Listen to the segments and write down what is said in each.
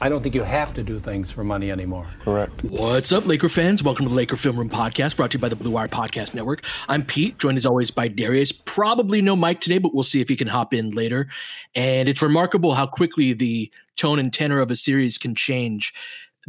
I don't think you have to do things for money anymore. Correct. What's up, Laker fans? Welcome to the Laker Film Room Podcast, brought to you by the Blue Wire Podcast Network. I'm Pete, joined as always by Darius. Probably no Mike today, but we'll see if he can hop in later. And it's remarkable how quickly the tone and tenor of a series can change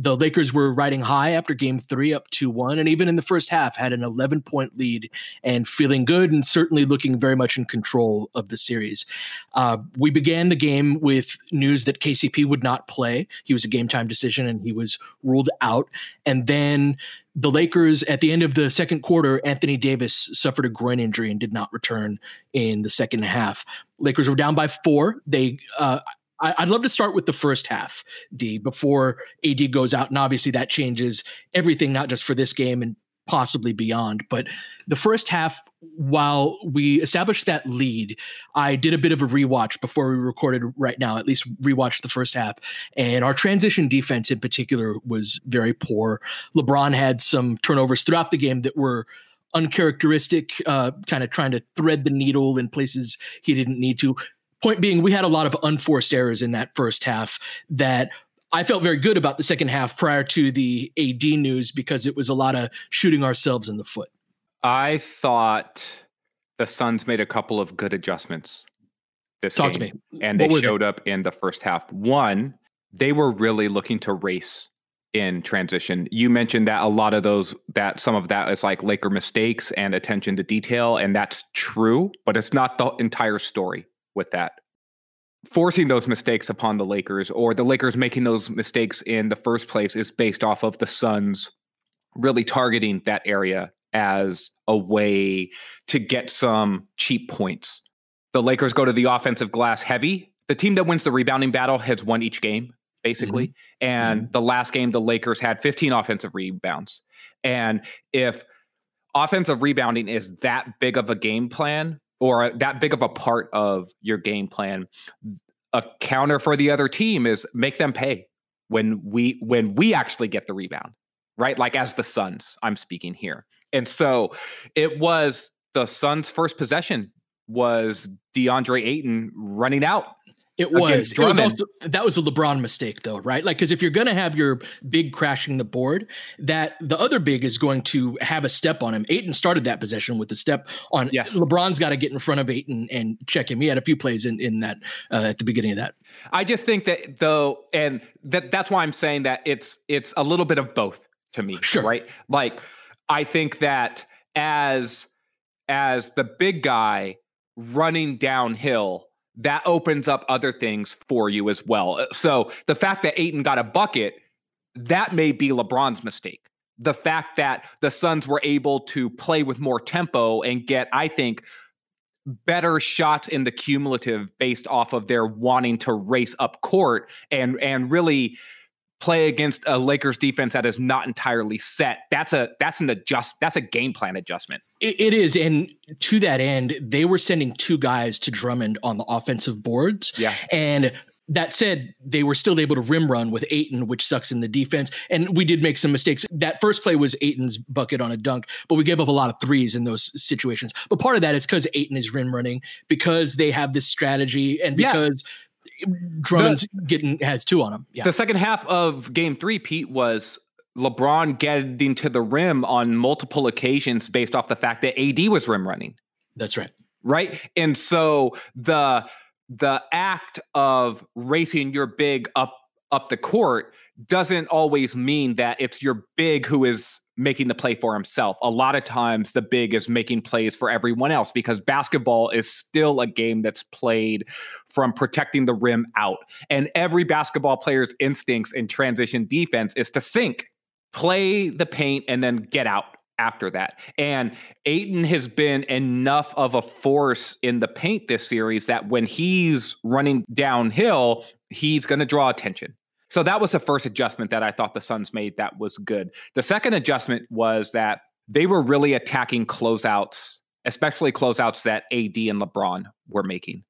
the Lakers were riding high after game three, up 2 1, and even in the first half had an 11 point lead and feeling good and certainly looking very much in control of the series. Uh, we began the game with news that KCP would not play. He was a game time decision and he was ruled out. And then the Lakers, at the end of the second quarter, Anthony Davis suffered a groin injury and did not return in the second half. Lakers were down by four. They, uh, I, would love to start with the first half, D, before AD goes out. And obviously that changes everything, not just for this game and possibly beyond. But the first half, while we established that lead, I did a bit of a rewatch before we recorded right now, at least rewatched the first half. And our transition defense in particular was very poor. LeBron had some turnovers throughout the game that were uncharacteristic, uh, kind of trying to thread the needle in places he didn't need to point being, we had a lot of unforced errors in that first half that I felt very good about the second half prior to the AD news because it was a lot of shooting ourselves in the foot. I thought the Suns made a couple of good adjustments this Talk game, to me. and What they showed up in the first half. One, they were really looking to race in transition. You mentioned that a lot of those that some of that is like Laker mistakes and attention to detail and that's true, but it's not the entire story with that. Forcing those mistakes upon the Lakers or the Lakers making those mistakes in the first place is based off of the Suns really targeting that area as a way to get some cheap points. The Lakers go to the offensive glass heavy. The team that wins the rebounding battle has won each game, basically. Mm-hmm. And mm-hmm. the last game, the Lakers had 15 offensive rebounds. And if offensive rebounding is that big of a game plan, or that big of a part of your game plan. A counter for the other team is make them pay when we when we actually get the rebound right? Like as the suns i'm speaking here. And so it was the suns first possession was deandre ayton running out it was. It was also, that was a LeBron mistake, though, right? Like, because if you're going to have your big crashing the board, that the other big is going to have a step on him. Ayton started that possession with the step on. Yes. LeBron's got to get in front of Ayton and check him. He had a few plays in in that uh, at the beginning of that. I just think that though, and that that's why I'm saying that it's it's a little bit of both to me. Sure. Right. Like, I think that as as the big guy running downhill that opens up other things for you as well. Uh, so the fact that Ayton got a bucket, that may be LeBron's mistake. The fact that the Suns were able to play with more tempo and get, I think, better shots in the cumulative based off of their wanting to race up court and and really play against a Lakers defense that is not entirely set. That's a that's an adjust that's a game plan adjustment. it, it is, and to that end, they were sending two guys to Drummond on the offensive boards. Yeah, and that said, they were still able to rim run with Ayton, which sucks in the defense. And we did make some mistakes. That first play was Ayton's bucket on a dunk, but we gave up a lot of threes in those situations. But part of that is because Ayton is rim running, because they have this strategy, and because yeah. Drummond's the, getting has two on him. Yeah. The second half of game three, Pete, was LeBron getting to the rim on multiple occasions based off the fact that AD was rim running. That's right. Right. And so the the act of racing your big up up the court doesn't always mean that it's your big who is making the play for himself. A lot of times the big is making plays for everyone else because basketball is still a game that's played from protecting the rim out. And every basketball player's instincts in transition defense is to sink, play the paint and then get out after that. And Ayton has been enough of a force in the paint this series that when he's running downhill, he's going to draw attention. So that was the first adjustment that I thought the Suns made that was good. The second adjustment was that they were really attacking closeouts, especially closeouts that AD and LeBron were making.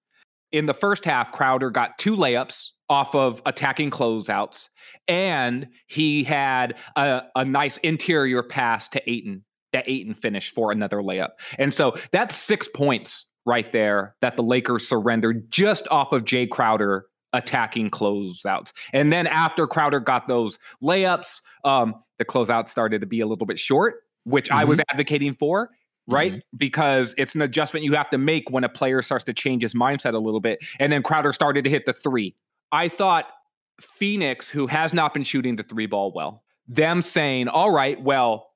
In the first half, Crowder got two layups off of attacking closeouts, and he had a, a nice interior pass to Ayton that Ayton finished for another layup. And so that's six points right there that the Lakers surrendered just off of Jae Crowder attacking closeouts. And then after Crowder got those layups, um, the closeout started to be a little bit short, which mm-hmm. I was mm-hmm. advocating for right? Mm-hmm. Because it's an adjustment you have to make when a player starts to change his mindset a little bit. And then Crowder started to hit the three. I thought Phoenix, who has not been shooting the three ball well, them saying, all right, well,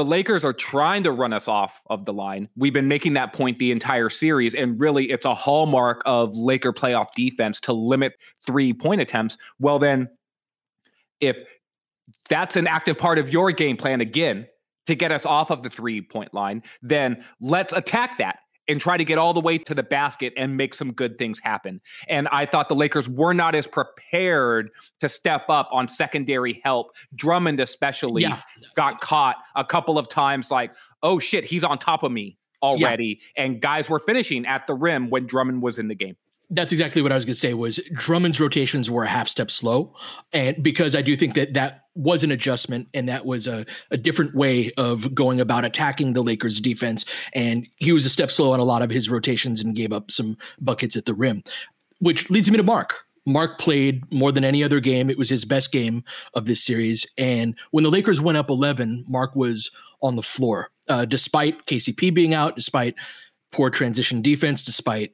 the Lakers are trying to run us off of the line. We've been making that point the entire series. And really, it's a hallmark of Laker playoff defense to limit three point attempts. Well, then, if that's an active part of your game plan again to get us off of the three point line, then let's attack that and try to get all the way to the basket and make some good things happen. And I thought the Lakers were not as prepared to step up on secondary help. Drummond, especially, yeah. got caught a couple of times like, oh shit, he's on top of me already. Yeah. And guys were finishing at the rim when Drummond was in the game that's exactly what I was going to say was Drummond's rotations were a half step slow. And because I do think that that was an adjustment and that was a, a different way of going about attacking the Lakers defense. And he was a step slow on a lot of his rotations and gave up some buckets at the rim, which leads me to Mark. Mark played more than any other game. It was his best game of this series. And when the Lakers went up 11, Mark was on the floor, uh, despite KCP being out, despite poor transition defense, despite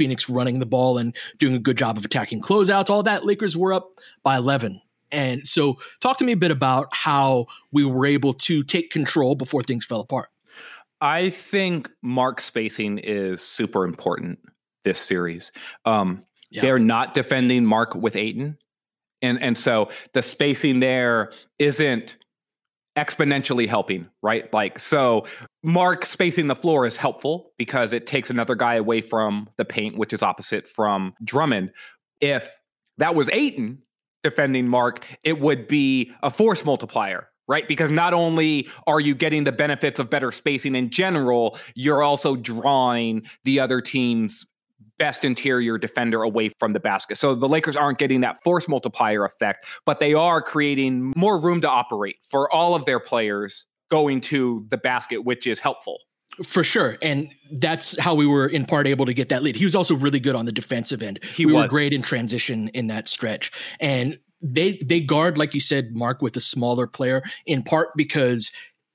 Phoenix running the ball and doing a good job of attacking closeouts, all that. Lakers were up by 11. And so, talk to me a bit about how we were able to take control before things fell apart. I think mark spacing is super important this series. Um, yeah. They're not defending Mark with Ayton. And, and so the spacing there isn't exponentially helping, right? Like, so Mark spacing the floor is helpful because it takes another guy away from the paint, which is opposite from Drummond. If that was Ayton defending Mark, it would be a force multiplier, right? Because not only are you getting the benefits of better spacing in general, you're also drawing the other team's best interior defender away from the basket. So the Lakers aren't getting that force multiplier effect, but they are creating more room to operate for all of their players going to the basket, which is helpful. For sure. And that's how we were in part able to get that lead. He was also really good on the defensive end. He we was. were great in transition in that stretch. And they they guard, like you said, Mark, with a smaller player, in part because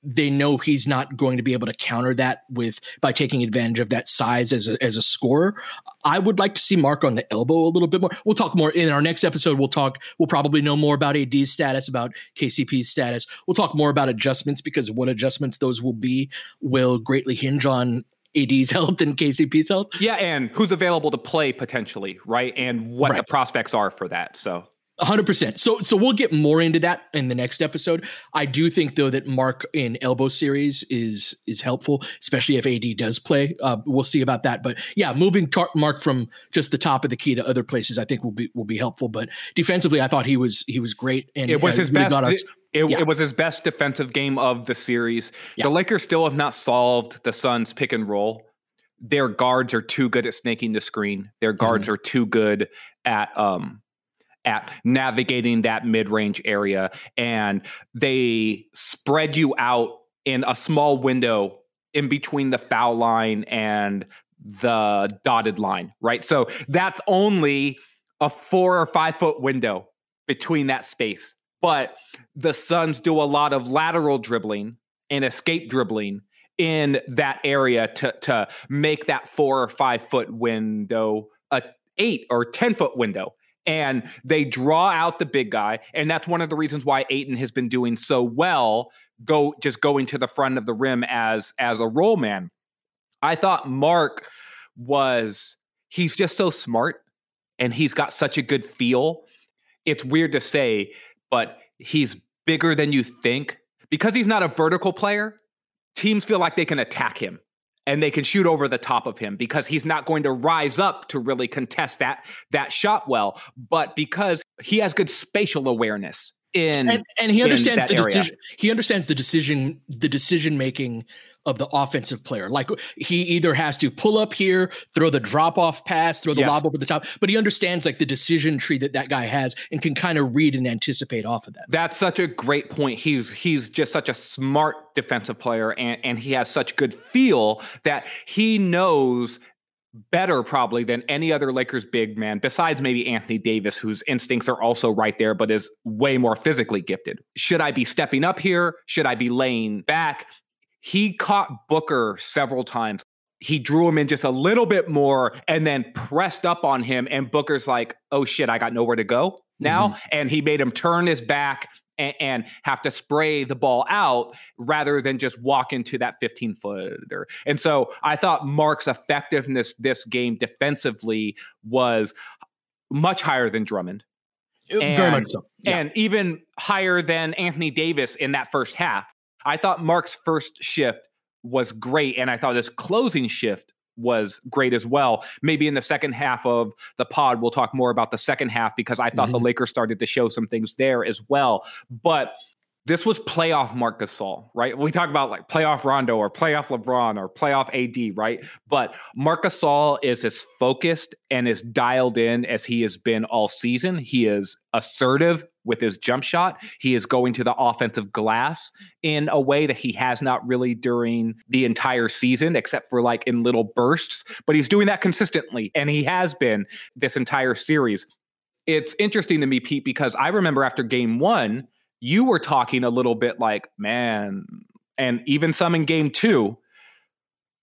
they know he's not going to be able to counter that with by taking advantage of that size as a, as a scorer. I would like to see Mark on the elbow a little bit more. We'll talk more in our next episode. We'll talk. We'll probably know more about AD's status, about KCP's status. We'll talk more about adjustments because what adjustments those will be will greatly hinge on AD's health and KCP's health. Yeah, and who's available to play potentially, right? And what right. the prospects are for that. So hundred percent. So so we'll get more into that in the next episode. I do think though that Mark in elbow series is is helpful, especially if AD does play. Uh, we'll see about that. But yeah, moving tar- Mark from just the top of the key to other places, I think will be will be helpful. But defensively, I thought he was he was great, and it was uh, his really best. It, yeah. it, was his best defensive game of the series. Yeah. The Lakers still have not solved the Suns pick and roll. Their guards are too good at snaking the screen. Their guards mm-hmm. are too good at um at navigating that mid-range area and they spread you out in a small window in between the foul line and the dotted line, right? So that's only a four or five foot window between that space. But the Suns do a lot of lateral dribbling and escape dribbling in that area to, to make that four or five foot window a eight or 10 foot window and they draw out the big guy and that's one of the reasons why Ayton has been doing so well go just going to the front of the rim as as a roll man. I thought mark was he's just so smart and he's got such a good feel. It's weird to say but he's bigger than you think. Because he's not a vertical player teams feel like they can attack him and they can shoot over the top of him because he's not going to rise up to really contest that that shot well. But because he has good spatial awareness in and, and he understands the decision he understands the decision the decision making of the offensive player like he either has to pull up here throw the drop off pass throw the yes. lob over the top but he understands like the decision tree that that guy has and can kind of read and anticipate off of that that's such a great point he's he's just such a smart defensive player and and he has such good feel that he knows better probably than any other Lakers big man besides maybe Anthony Davis whose instincts are also right there but is way more physically gifted. Should I be stepping up here? Should I be laying back? He caught Booker several times. He drew him in just a little bit more and then pressed up on him and Booker's like, "Oh shit, I got nowhere to go." Now, mm-hmm. and he made him turn his back and, and, have to spray the ball out rather than just walk into that 15 footer. And so I thought Mark's effectiveness this game defensively was much higher than Drummond. And, Very much so. Yeah. And even higher than Anthony Davis in that first half. I thought Mark's first shift was great. And I thought his closing shift was great as well. Maybe in the second half of the pod, we'll talk more about the second half because I thought mm-hmm. the Lakers started to show some things there as well. But this was playoff Marc Gasol, right? We talk about like playoff Rondo or playoff LeBron or playoff AD, right? But Marc Gasol is as focused and as dialed in as he has been all season. He is assertive with his jump shot. He is going to the offensive glass in a way that he has not really during the entire season, except for like in little bursts. But he's doing that consistently, and he has been this entire series. It's interesting to me, Pete, because I remember after game one, you were talking a little bit like, man, and even some in game two,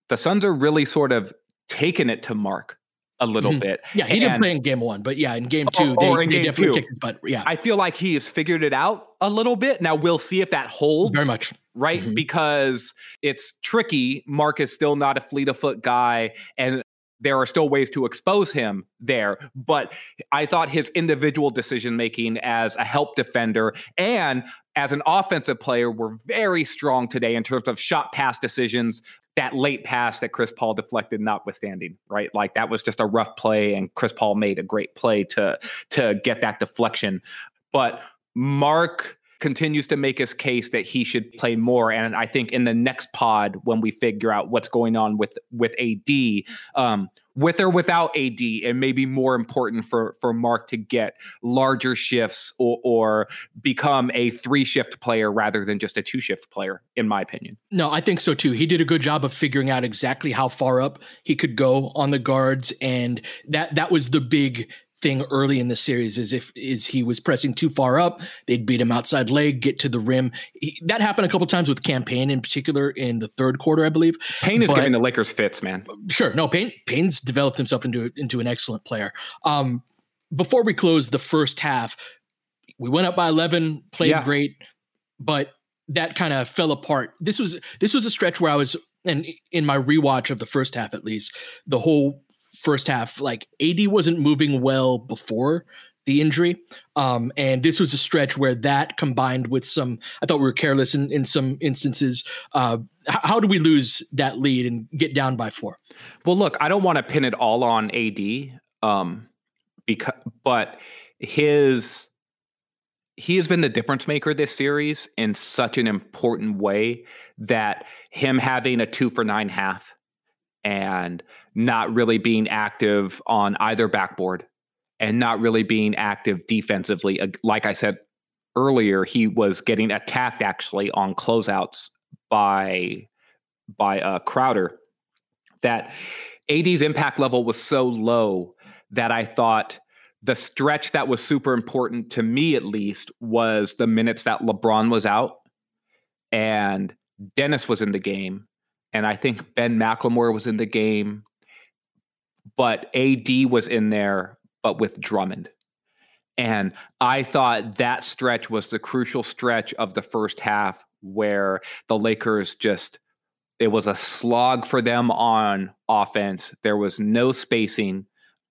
the Suns are really sort of taking it to Mark a little mm-hmm. bit. Yeah, he and, didn't play in game one, but yeah, in game two, they, in they game definitely two, But yeah, I feel like he has figured it out a little bit. Now we'll see if that holds. Very much. Right, mm-hmm. because it's tricky. Mark is still not a fleet of foot guy, and there are still ways to expose him there. But I thought his individual decision making as a help defender and as an offensive player were very strong today in terms of shot pass decisions. That late pass that Chris Paul deflected, notwithstanding, right? Like that was just a rough play, and Chris Paul made a great play to to get that deflection. But Mark continues to make his case that he should play more. And I think in the next pod, when we figure out what's going on with with AD, um, with or without AD, it may be more important for for Mark to get larger shifts or, or become a three shift player rather than just a two shift player, in my opinion. No, I think so too. He did a good job of figuring out exactly how far up he could go on the guards, and that that was the big thing early in the series is if is he was pressing too far up, they'd beat him outside leg, get to the rim. He, that happened a couple times with Cam Payne in particular in the third quarter, I believe. Payne is but, giving the Lakers fits, man. Sure, no, Payne Payne's developed himself into into an excellent player. Um, before we close the first half, we went up by eleven, played yeah. great, but that kind of fell apart. This was this was a stretch where I was and in my rewatch of the first half at least, the whole first half, like AD wasn't moving well before the injury. Um, and this was a stretch where that combined with some, I thought we were careless in, in some instances. Uh, how do we lose that lead and get down by four? Well, look, I don't want to pin it all on AD, um, because, but his, he has been the difference maker this series in such an important way that him having a two for nine half and not really being active on either backboard and not really being active defensively. Like I said earlier, he was getting attacked actually on closeouts by by uh, Crowder. That AD's impact level was so low that I thought the stretch that was super important to me, at least, was the minutes that LeBron was out and Dennis was in the game, and I think Ben McLemore was in the game, but AD was in there but with Drummond. And I thought that stretch was the crucial stretch of the first half where the Lakers just it was a slog for them on offense. There was no spacing.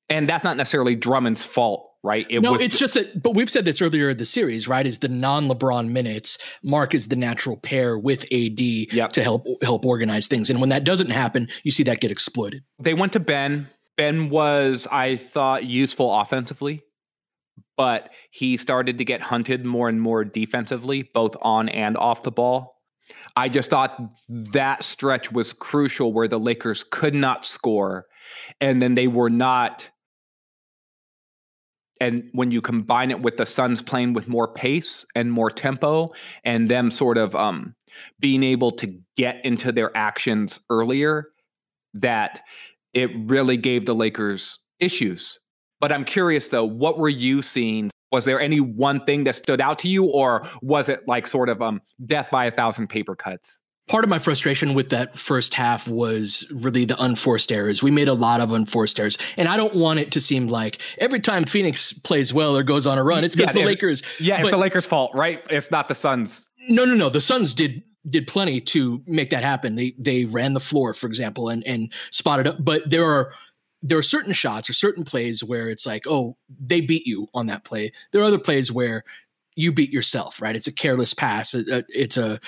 And that's not necessarily Drummond's fault, right? It no, was, it's just that, but we've said this earlier in the series, right? Is the non-LeBron minutes, Mark is the natural pair with AD yep. to help help organize things. And when that doesn't happen, you see that get exploited. They went to Ben. Ben was, I thought, useful offensively, but he started to get hunted more and more defensively, both on and off the ball. I just thought that stretch was crucial where the Lakers could not score. And then they were not. And when you combine it with the Suns playing with more pace and more tempo and them sort of um, being able to get into their actions earlier, that it really gave the Lakers issues. But I'm curious though, what were you seeing? Was there any one thing that stood out to you, or was it like sort of um, death by a thousand paper cuts? Part of my frustration with that first half was really the unforced errors. We made a lot of unforced errors, and I don't want it to seem like every time Phoenix plays well or goes on a run, it's because yeah, the Lakers. Yeah, it's the Lakers' fault, right? It's not the Suns. No, no, no. The Suns did did plenty to make that happen. They they ran the floor, for example, and and spotted up. But there are there are certain shots or certain plays where it's like, oh, they beat you on that play. There are other plays where you beat yourself, right? It's a careless pass. It's a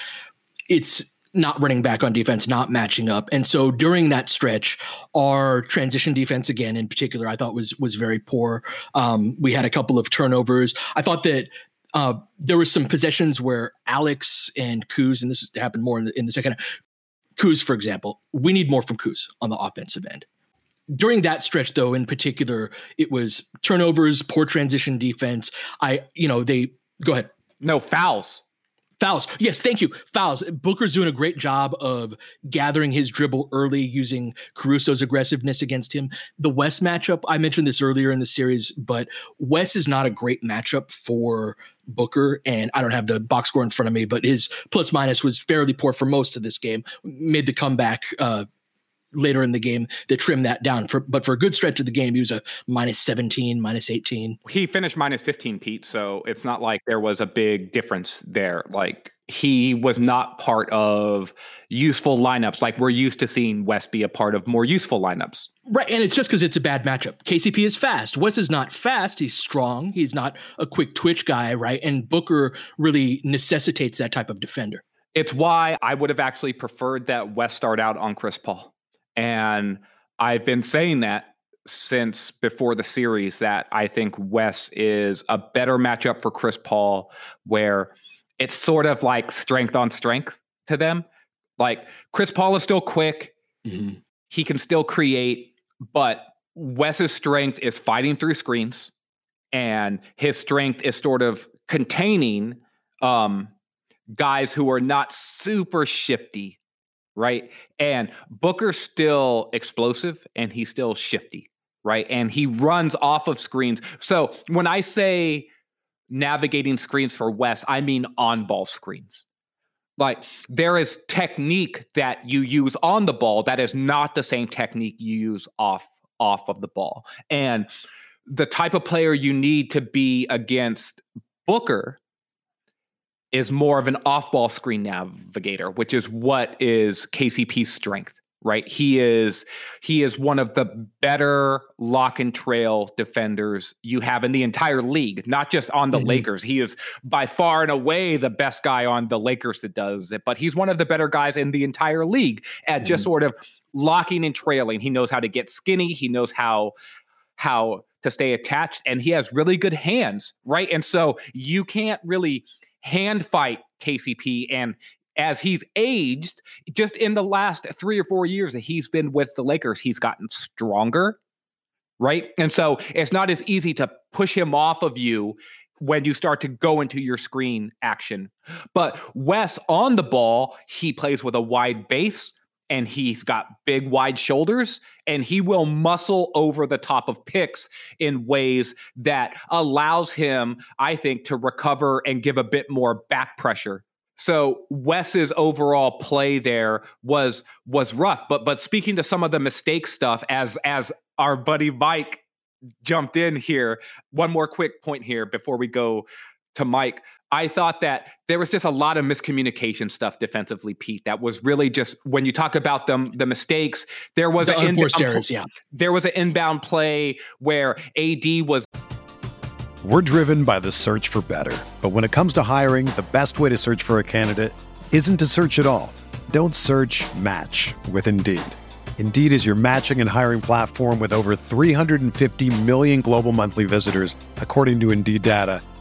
it's not running back on defense, not matching up. And so during that stretch, our transition defense again in particular, I thought was was very poor. Um, we had a couple of turnovers. I thought that uh, there were some possessions where Alex and Kuz, and this happened more in the, in the second. Kuz, for example, we need more from Kuz on the offensive end. During that stretch, though, in particular, it was turnovers, poor transition defense. I, you know, they go ahead. No fouls. Fouls. Yes, thank you. Fouls. Booker's doing a great job of gathering his dribble early using Caruso's aggressiveness against him. The Wes matchup, I mentioned this earlier in the series, but Wes is not a great matchup for Booker. And I don't have the box score in front of me, but his plus minus was fairly poor for most of this game. Made the comeback uh, later in the game that trimmed that down. For but for a good stretch of the game, he was a minus 17, minus 18. He finished minus 15, Pete. So it's not like there was a big difference there. Like he was not part of useful lineups like we're used to seeing Wes be a part of more useful lineups. Right. And it's just because it's a bad matchup. KCP is fast. Wes is not fast. He's strong. He's not a quick twitch guy, right? And Booker really necessitates that type of defender. It's why I would have actually preferred that Wes start out on Chris Paul. And I've been saying that since before the series that I think Wes is a better matchup for Chris Paul, where it's sort of like strength on strength to them. Like Chris Paul is still quick, mm-hmm. he can still create, but Wes's strength is fighting through screens, and his strength is sort of containing um, guys who are not super shifty right? And Booker's still explosive and he's still shifty, right? And he runs off of screens. So when I say navigating screens for Wes, I mean on ball screens. Like there is technique that you use on the ball that is not the same technique you use off off of the ball. And the type of player you need to be against Booker is more of an off-ball screen navigator, which is what is KCP's strength right? He is he is one of the better lock and trail defenders you have in the entire league, not just on the mm-hmm. Lakers. He is by far and away the best guy on the Lakers that does it, but he's one of the better guys in the entire league at mm-hmm. just sort of locking and trailing. He knows how to get skinny, he knows how how to stay attached and he has really good hands, right? And so you can't really hand fight KCP and as he's aged, just in the last three or four years that he's been with the Lakers, he's gotten stronger, right? And so it's not as easy to push him off of you when you start to go into your screen action. But Wes on the ball, he plays with a wide base and he's got big wide shoulders and he will muscle over the top of picks in ways that allows him i think to recover and give a bit more back pressure so Wes's overall play there was was rough. But but speaking to some of the mistake stuff, as as our buddy Mike jumped in here, one more quick point here before we go to Mike. I thought that there was just a lot of miscommunication stuff defensively, Pete. That was really just when you talk about them, the mistakes. There was the an inbound, errors, yeah. There was an inbound play where AD was we're driven by the search for better. But when it comes to hiring, the best way to search for a candidate isn't to search at all. Don't search match with Indeed. Indeed is your matching and hiring platform with over 350 million global monthly visitors, according to Indeed data,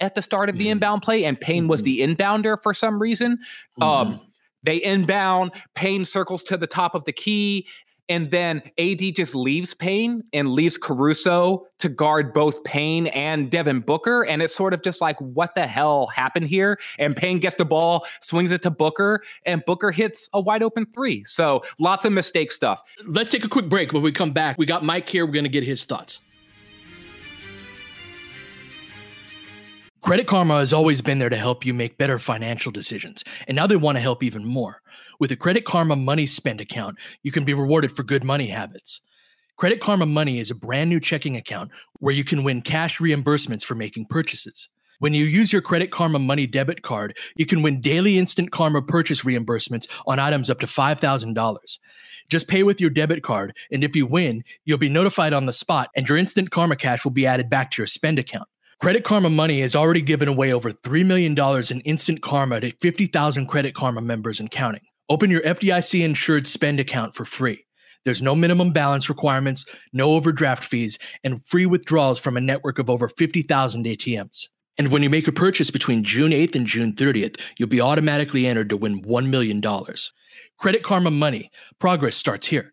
at the start of the mm-hmm. inbound play, and Payne mm-hmm. was the inbounder for some reason. Mm-hmm. Um, they inbound, Payne circles to the top of the key, and then AD just leaves Payne and leaves Caruso to guard both Payne and Devin Booker. And it's sort of just like, what the hell happened here? And Payne gets the ball, swings it to Booker, and Booker hits a wide open three. So lots of mistake stuff. Let's take a quick break. When we come back, we got Mike here. We're going to get his thoughts. Credit Karma has always been there to help you make better financial decisions, and now they want to help even more. With a Credit Karma Money Spend account, you can be rewarded for good money habits. Credit Karma Money is a brand new checking account where you can win cash reimbursements for making purchases. When you use your Credit Karma Money debit card, you can win daily instant Karma purchase reimbursements on items up to $5,000. Just pay with your debit card, and if you win, you'll be notified on the spot, and your instant Karma cash will be added back to your spend account. Credit Karma Money has already given away over $3 million in instant karma to 50,000 Credit Karma members and counting. Open your FDIC insured spend account for free. There's no minimum balance requirements, no overdraft fees, and free withdrawals from a network of over 50,000 ATMs. And when you make a purchase between June 8th and June 30th, you'll be automatically entered to win $1 million. Credit Karma Money. Progress starts here.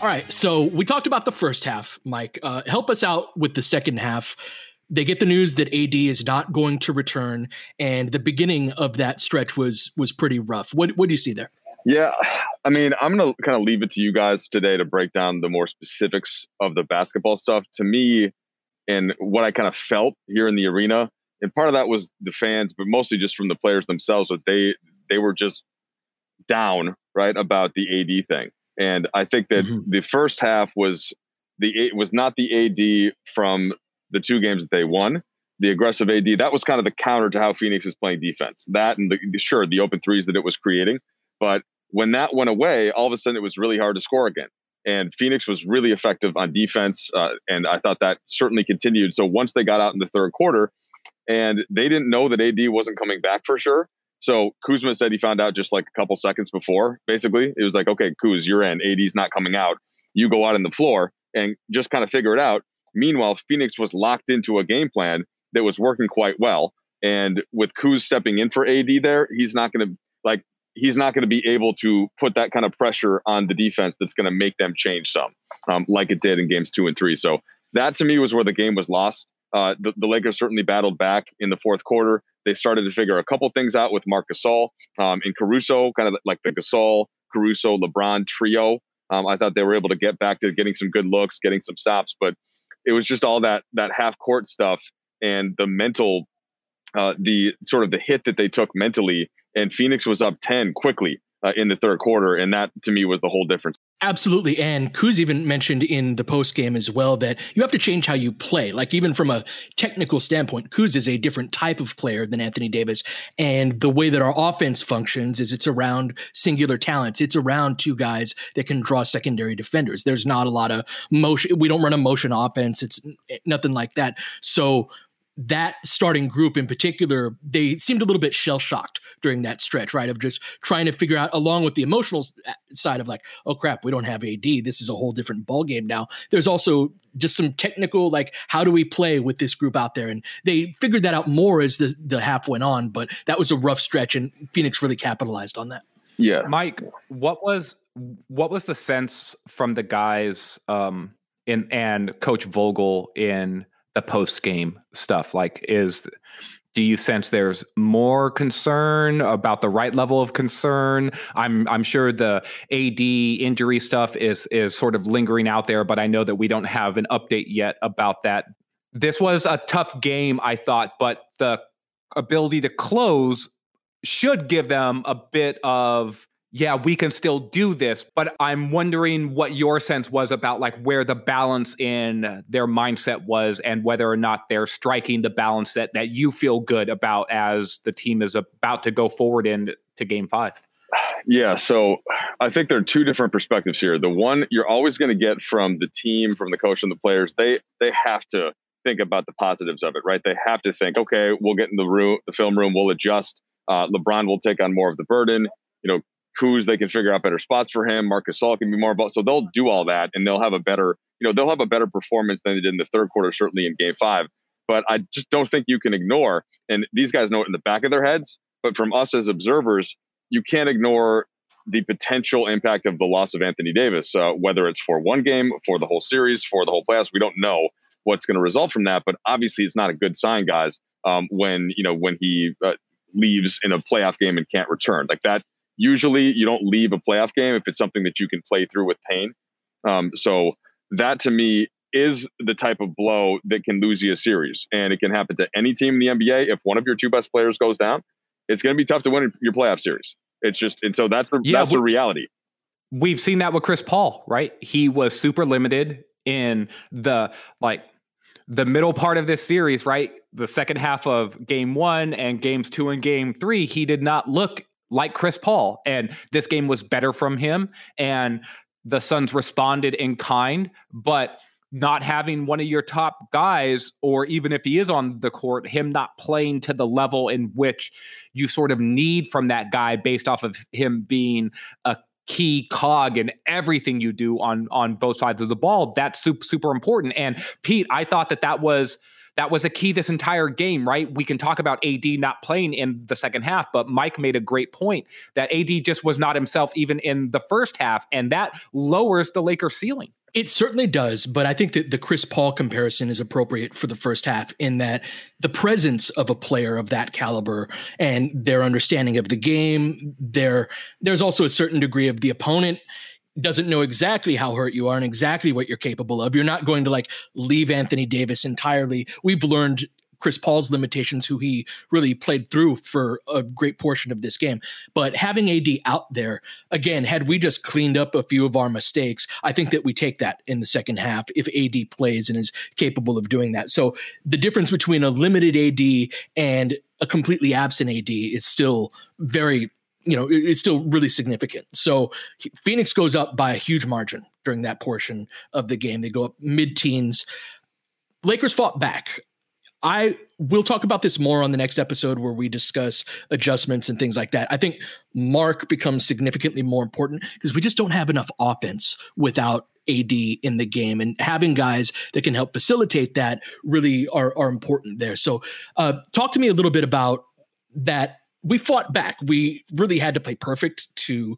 All right. So we talked about the first half, Mike. Uh, help us out with the second half. They get the news that AD is not going to return, and the beginning of that stretch was was pretty rough. What what do you see there? Yeah, I mean, I'm gonna kind of leave it to you guys today to break down the more specifics of the basketball stuff. To me, and what I kind of felt here in the arena, and part of that was the fans, but mostly just from the players themselves. That they they were just down right about the AD thing, and I think that mm-hmm. the first half was the it was not the AD from the two games that they won. The aggressive AD that was kind of the counter to how Phoenix is playing defense. That and the sure the open threes that it was creating, but when that went away, all of a sudden it was really hard to score again. And Phoenix was really effective on defense, uh, and I thought that certainly continued. So once they got out in the third quarter, and they didn't know that AD wasn't coming back for sure. So Kuzma said he found out just like a couple seconds before. Basically, it was like, okay, Kuz, you're in. AD's not coming out. You go out on the floor and just kind of figure it out. Meanwhile, Phoenix was locked into a game plan that was working quite well. And with Kuz stepping in for AD there, he's not going to like he's not going to be able to put that kind of pressure on the defense that's going to make them change some, um, like it did in games two and three. So that to me was where the game was lost. Uh, the, the, Lakers certainly battled back in the fourth quarter. They started to figure a couple things out with Marc Gasol um, and Caruso, kind of like the Gasol, Caruso, LeBron trio. Um, I thought they were able to get back to getting some good looks, getting some stops, but it was just all that that half court stuff and the mental, uh, the sort of the hit that they took mentally. And Phoenix was up ten quickly uh, in the third quarter, and that to me was the whole difference. Absolutely. And Kuz even mentioned in the post game as well that you have to change how you play. Like, even from a technical standpoint, Kuz is a different type of player than Anthony Davis. And the way that our offense functions is it's around singular talents, it's around two guys that can draw secondary defenders. There's not a lot of motion. We don't run a motion offense, it's nothing like that. So, that starting group in particular, they seemed a little bit shell shocked during that stretch, right? Of just trying to figure out, along with the emotional uh, side of like, oh crap, we don't have AD. This is a whole different ball game now. There's also just some technical, like, how do we play with this group out there? And they figured that out more as the the half went on. But that was a rough stretch, and Phoenix really capitalized on that. Yeah, Mike, what was what was the sense from the guys um, in and Coach Vogel in the post game stuff? Like, is do you sense there's more concern about the right level of concern? I'm I'm sure the AD injury stuff is is sort of lingering out there, but I know that we don't have an update yet about that. This was a tough game, I thought, but the ability to close should give them a bit of yeah, we can still do this. But I'm wondering what your sense was about like where the balance in their mindset was and whether or not they're striking the balance that, that you feel good about as the team is about to go forward into game five. Yeah, so I think there are two different perspectives here. The one you're always going to get from the team, from the coach and the players, they they have to think about the positives of it, right? They have to think, okay, we'll get in the room, the film room, we'll adjust. Uh, LeBron will take on more of the burden. You know, Kuz, they can figure out better spots for him. Marcus Gasol can be more involved. So they'll do all that and they'll have a better, you know, they'll have a better performance than they did in the third quarter, certainly in game five. But I just don't think you can ignore, and these guys know it in the back of their heads, but from us as observers, you can't ignore the potential impact of the loss of Anthony Davis, uh, whether it's for one game, for the whole series, for the whole playoffs. We don't know what's going to result from that, but obviously it's not a good sign, guys. Um, when you know when he uh, leaves in a playoff game and can't return, like that usually you don't leave a playoff game if it's something that you can play through with pain. Um, so that to me is the type of blow that can lose you a series, and it can happen to any team in the NBA. If one of your two best players goes down, it's going to be tough to win your playoff series. It's just, and so that's the yeah, that's we, the reality. We've seen that with Chris Paul, right? He was super limited in the like the middle part of this series, right? The second half of game one and games two and game three, he did not look like Chris Paul. And this game was better from him. And the Suns responded in kind, but not having one of your top guys, or even if he is on the court, him not playing to the level in which you sort of need from that guy based off of him being a key cog in everything you do on on both sides of the ball that's super super important and pete i thought that that was that was a key this entire game, right? We can talk about AD not playing in the second half, but Mike made a great point that AD just was not himself even in the first half, and that lowers the Lakers ceiling. It certainly does, but I think that the Chris Paul comparison is appropriate for the first half in that the presence of a player of that caliber and their understanding of the game, there there's also a certain degree of the opponent doesn't know exactly how hurt you are and exactly what you're capable of. You're not going to like leave Anthony Davis entirely. We've learned Chris Paul's limitations, who he really played through for a great portion of this game. But having AD out there, again, had we just cleaned up a few of our mistakes, I think that we take that in the second half if AD plays and is capable of doing that. So the difference between a limited AD and a completely absent AD is still very you know it's still really significant. So Phoenix goes up by a huge margin during that portion of the game. They go up mid-teens. Lakers fought back. I will talk about this more on the next episode where we discuss adjustments and things like that. I think Marc becomes significantly more important because we just don't have enough offense without AD in the game, and having guys that can help facilitate that really are are important there. So, uh, talk to me a little bit about that. We fought back. We really had to play perfect to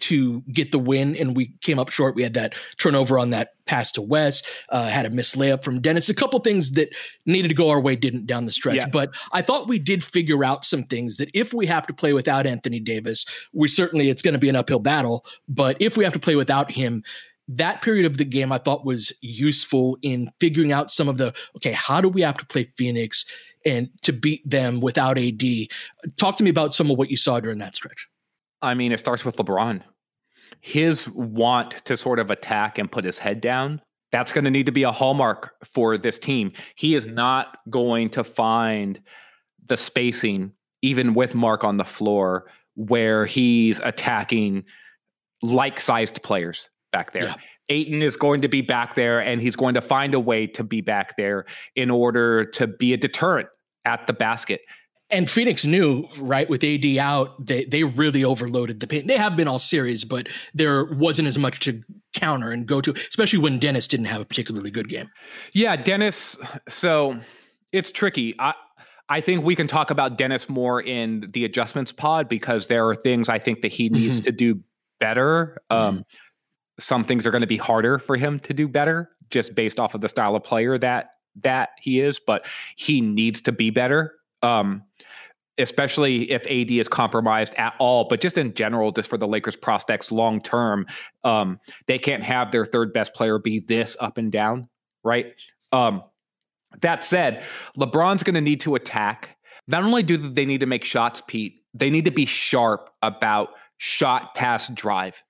to get the win, and we came up short. We had that turnover on that pass to Wes, uh, had a missed layup from Dennis. A couple things that needed to go our way didn't down the stretch, yeah. but I thought we did figure out some things that if we have to play without Anthony Davis, we certainly it's going to be an uphill battle. But if we have to play without him, that period of the game I thought was useful in figuring out some of the okay, how do we have to play Phoenix and to beat them without AD? Talk to me about some of what you saw during that stretch. I mean, it starts with LeBron. His want to sort of attack and put his head down, that's going to need to be a hallmark for this team. He is not going to find the spacing, even with Marc on the floor, where he's attacking like sized players back there. Yeah. Ayton is going to be back there and he's going to find a way to be back there in order to be a deterrent at the basket. And Phoenix knew, right, with AD out, they they really overloaded the paint. They have been all series, but there wasn't as much to counter and go to, especially when Dennis didn't have a particularly good game. Yeah, Dennis. So it's tricky. I I think we can talk about Dennis more in the adjustments pod because there are things I think that he needs mm-hmm. to do better. Um, mm-hmm some things are going to be harder for him to do better just based off of the style of player that that he is but he needs to be better um especially if AD is compromised at all but just in general just for the Lakers prospects long term um they can't have their third best player be this up and down right um that said LeBron's going to need to attack not only do they need to make shots Pete they need to be sharp about shot pass drive.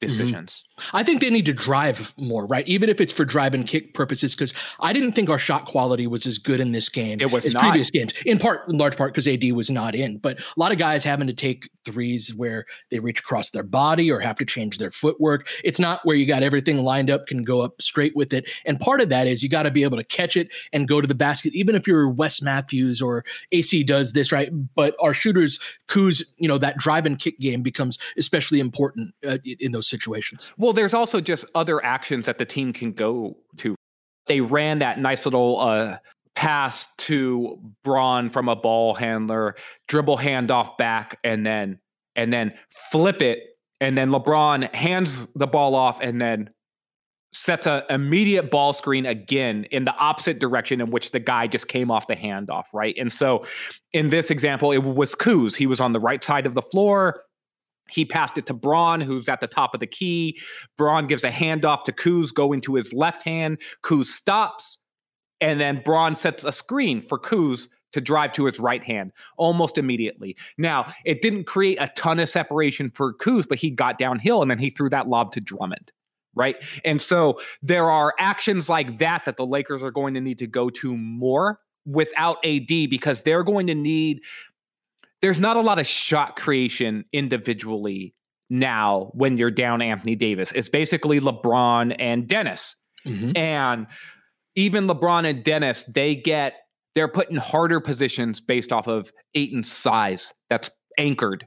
Decisions. Mm-hmm. I think they need to drive more, right? Even if it's for drive and kick purposes, because I didn't think our shot quality was as good in this game it was as not. previous games. In part, in large part, because AD was not in. But a lot of guys having to take threes where they reach across their body or have to change their footwork. It's not where you got everything lined up, can go up straight with it. And part of that is you got to be able to catch it and go to the basket, even if you're Wes Matthews or AC does this, right? But our shooters, Kuz, you know, that drive and kick game becomes especially important uh, in those situations. Well, there's also just other actions that the team can go to. They ran that nice little uh, pass to Bron from a ball handler, dribble handoff back, and then and then flip it, and then LeBron hands the ball off, and then sets an immediate ball screen again in the opposite direction in which the guy just came off the handoff, right? And so in this example, it was Kuz. He was on the right side of the floor. He passed it to Bron, who's at the top of the key. Bron gives a handoff to Kuz going to his left hand. Kuz stops, and then Bron sets a screen for Kuz to drive to his right hand almost immediately. Now, it didn't create a ton of separation for Kuz, but he got downhill and then he threw that lob to Drummond. Right. And so there are actions like that that the Lakers are going to need to go to more without AD because they're going to need there's not a lot of shot creation individually now when you're down Anthony Davis. It's basically LeBron and Dennis. Mm-hmm. And even LeBron and Dennis, they get they're put in harder positions based off of Ayton's size that's anchored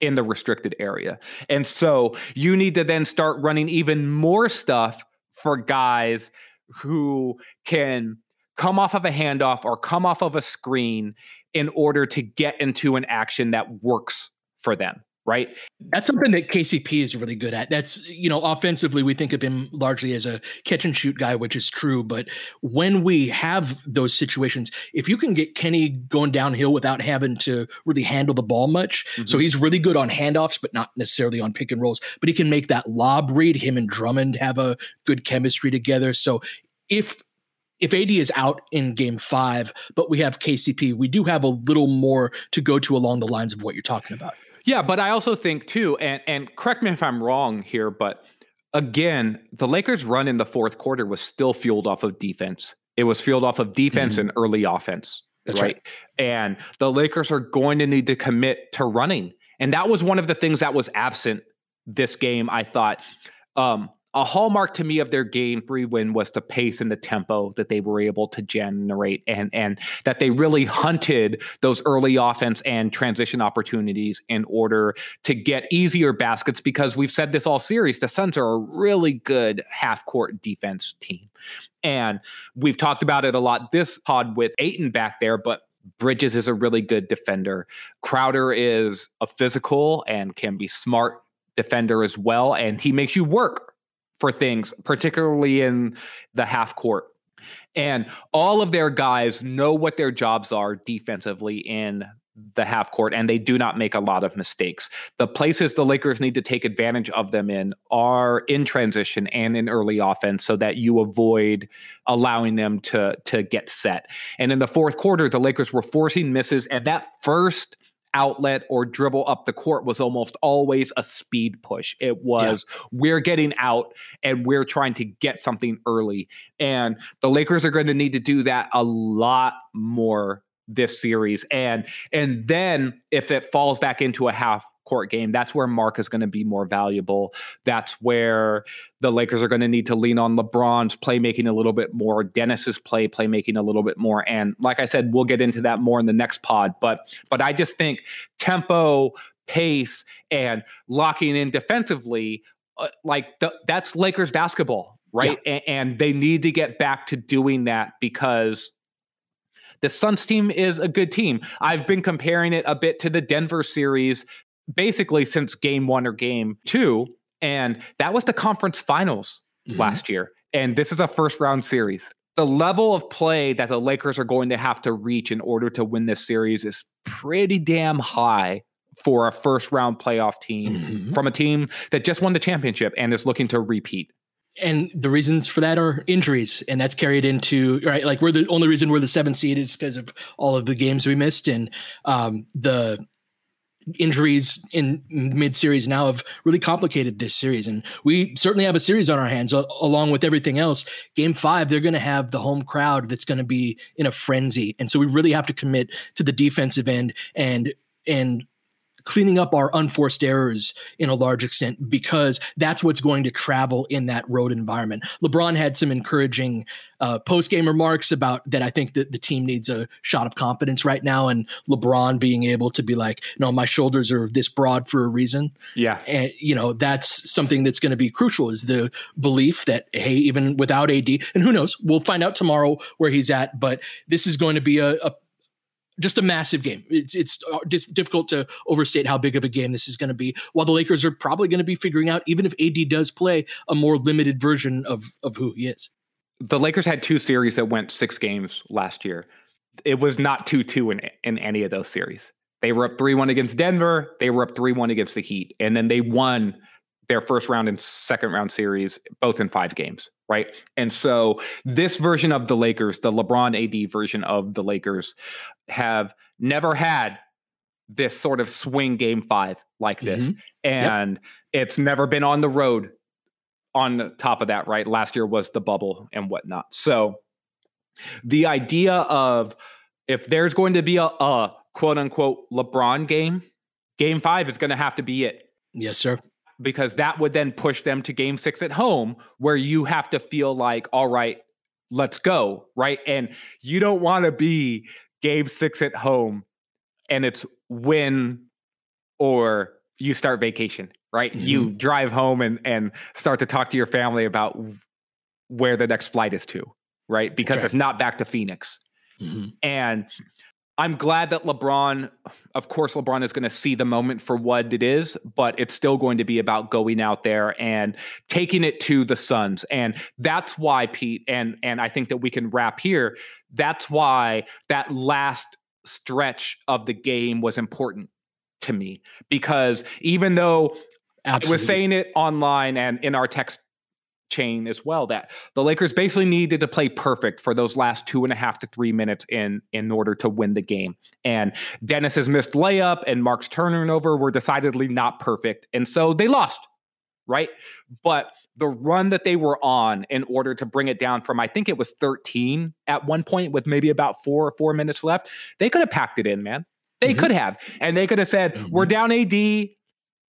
in the restricted area. And so you need to then start running even more stuff for guys who can come off of a handoff or come off of a screen in order to get into an action that works for them right? That's something that KCP is really good at. That's, you know, offensively, we think of him largely as a catch and shoot guy, which is true. But when we have those situations, if you can get Kenny going downhill without having to really handle the ball much, mm-hmm. so he's really good on handoffs, but not necessarily on pick and rolls, but he can make that lob read. Him and Drummond have a good chemistry together. So if if AD is out in game five, but we have KCP, we do have a little more to go to along the lines of what you're talking about. Yeah, but I also think too, and and correct me if I'm wrong here, but again, the Lakers' run in the fourth quarter was still fueled off of defense. It was fueled off of defense mm-hmm. and early offense. That's right? right. And the Lakers are going to need to commit to running. And that was one of the things that was absent this game, I thought. Um, a hallmark to me of their game three win was the pace and the tempo that they were able to generate and and that they really hunted those early offense and transition opportunities in order to get easier baskets because we've said this all series the Suns are a really good half court defense team and we've talked about it a lot this pod with Ayton back there but Bridges is a really good defender. Crowder is a physical and can be smart defender as well and he makes you work for things, particularly in the half court. And all of their guys know what their jobs are defensively in the half court, and they do not make a lot of mistakes. The places the Lakers need to take advantage of them in are in transition and in early offense so that you avoid allowing them to, to get set. And in the fourth quarter, the Lakers were forcing misses, and that first outlet or dribble up the court was almost always a speed push. It was yeah. we're getting out and we're trying to get something early. And the Lakers are going to need to do that a lot more this series. And and then if it falls back into a half court game. That's where Marc is going to be more valuable. That's where the Lakers are going to need to lean on LeBron's playmaking a little bit more, Dennis's play playmaking a little bit more. And like I said, we'll get into that more in the next pod. But but I just think tempo, pace, and locking in defensively, uh, like the, that's Lakers basketball, right? Yeah. And, and they need to get back to doing that because the Suns team is a good team. I've been comparing it a bit to the Denver series basically since game one or game two. And that was the conference finals mm-hmm. last year. And this is a first round series. The level of play that the Lakers are going to have to reach in order to win this series is pretty damn high for a first round playoff team mm-hmm. from a team that just won the championship and is looking to repeat. And the reasons for that are injuries, and that's carried into right. Like we're the only reason we're the seventh seed is because of all of the games we missed, and um, the injuries in mid series now have really complicated this series. And we certainly have a series on our hands along with everything else. Game five, they're going to have the home crowd that's going to be in a frenzy. And so we really have to commit to the defensive end and, and cleaning up our unforced errors in a large extent because that's what's going to travel in that road environment. LeBron had some encouraging uh, post game remarks about that. I think that the team needs a shot of confidence right now, and LeBron being able to be like, "No, my shoulders are this broad for a reason." Yeah, and you know that's something that's going to be crucial is the belief that hey, even without AD, and who knows, we'll find out tomorrow where he's at. But this is going to be a, a just a massive game. It's it's uh, difficult to overstate how big of a game this is going to be. While the Lakers are probably going to be figuring out, even if AD does play, a more limited version of of who he is. The Lakers had two series that went six games last year. It was not two two in in any of those series. They were up three one against Denver. They were up three one against the Heat, and then they won their first round and second round series both in five games right and so this version of the lakers the lebron ad version of the lakers have never had this sort of swing game five like this. Mm-hmm. And yep. it's never been on the road on top of that, right? Last year was the bubble and whatnot. So the idea of if there's going to be a, a quote unquote LeBron game, game five is going to have to be it. Yes, sir. Because that would then push them to game six at home, where you have to feel like, all right, let's go. Right. And you don't want to be game six at home and it's win or you start vacation, right? Mm-hmm. You drive home and and start to talk to your family about where the next flight is to, right? Because okay. it's not back to Phoenix. Mm-hmm. And I'm glad that LeBron, of course, LeBron is going to see the moment for what it is, but it's still going to be about going out there and taking it to the Suns. And that's why, Pete, and and I think that we can wrap here. That's why that last stretch of the game was important to me because even though Absolutely. I was saying it online and in our text chain as well that the Lakers basically needed to play perfect for those last two and a half to three minutes in in order to win the game. And Dennis's missed layup and Marc's turnover were decidedly not perfect, and so they lost. Right, but the run that they were on in order to bring it down from I think it was 13 at one point with maybe about four or four minutes left, they could have packed it in, man. They mm-hmm. could have, and they could have said, mm-hmm. "We're down AD."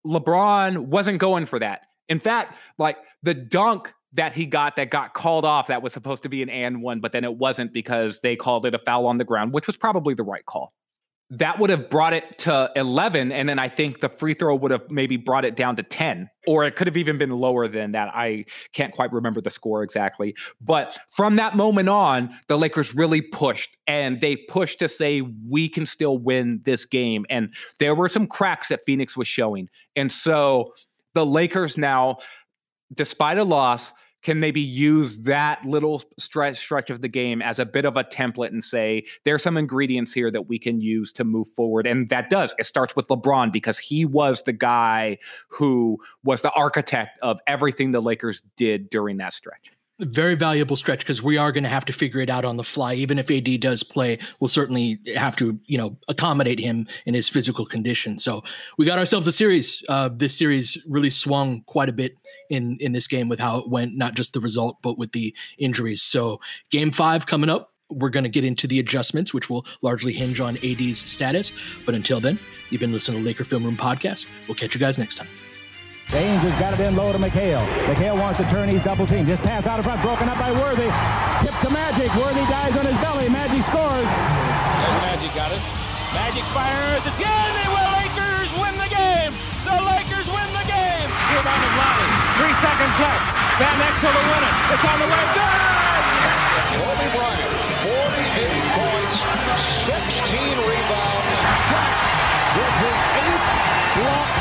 LeBron wasn't going for that. In fact, like the dunk that he got that got called off that was supposed to be an and one, but then it wasn't because they called it a foul on the ground, which was probably the right call. That would have brought it to 11. And then I think the free throw would have maybe brought it down to 10, or it could have even been lower than that. I can't quite remember the score exactly. But from that moment on, the Lakers really pushed and they pushed to say, we can still win this game. And there were some cracks that Phoenix was showing. And so the Lakers now, despite a loss, can maybe use that little stretch stretch of the game as a bit of a template and say there's some ingredients here that we can use to move forward. And that does. It starts with LeBron because he was the guy who was the architect of everything the Lakers did during that stretch very valuable stretch because we are going to have to figure it out on the fly. Even if AD does play, we'll certainly have to, you know, accommodate him in his physical condition. So we got ourselves a series. Uh, this series really swung quite a bit in in this game with how it went, not just the result, but with the injuries. So game five coming up. We're going to get into the adjustments, which will largely hinge on AD's status. But until then, you've been listening to Laker Film Room Podcast. We'll catch you guys next time. James has got it in low to McHale. McHale wants to turn. He's double team. Just pass out of front. Broken up by Worthy. Tip to Magic. Worthy dies on his belly. Magic scores. There's Magic got it. Magic fires. It's good. They will. Lakers win the game. The Lakers win the game. Rebound of Lonnie. Three seconds left. Van Exel to win it. It's on the way. Good. Kobe Bryant, 48 points, 16 rebounds. Shot with his eighth block shot that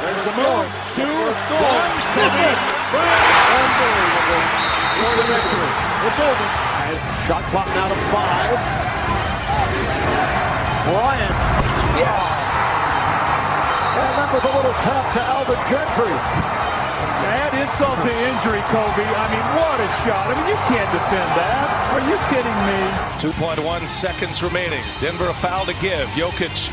There's the move. Two, one. Miss it. Unbelievable. For the victory. It's over. Shot clock now to five. Bryant. Yes. And that was a little tap to Alvin Gentry. Add insult to injury, Kobe. I mean, what a shot. I mean, you can't defend that. Are you kidding me? 2.1 seconds remaining. Denver a foul to give. Jokic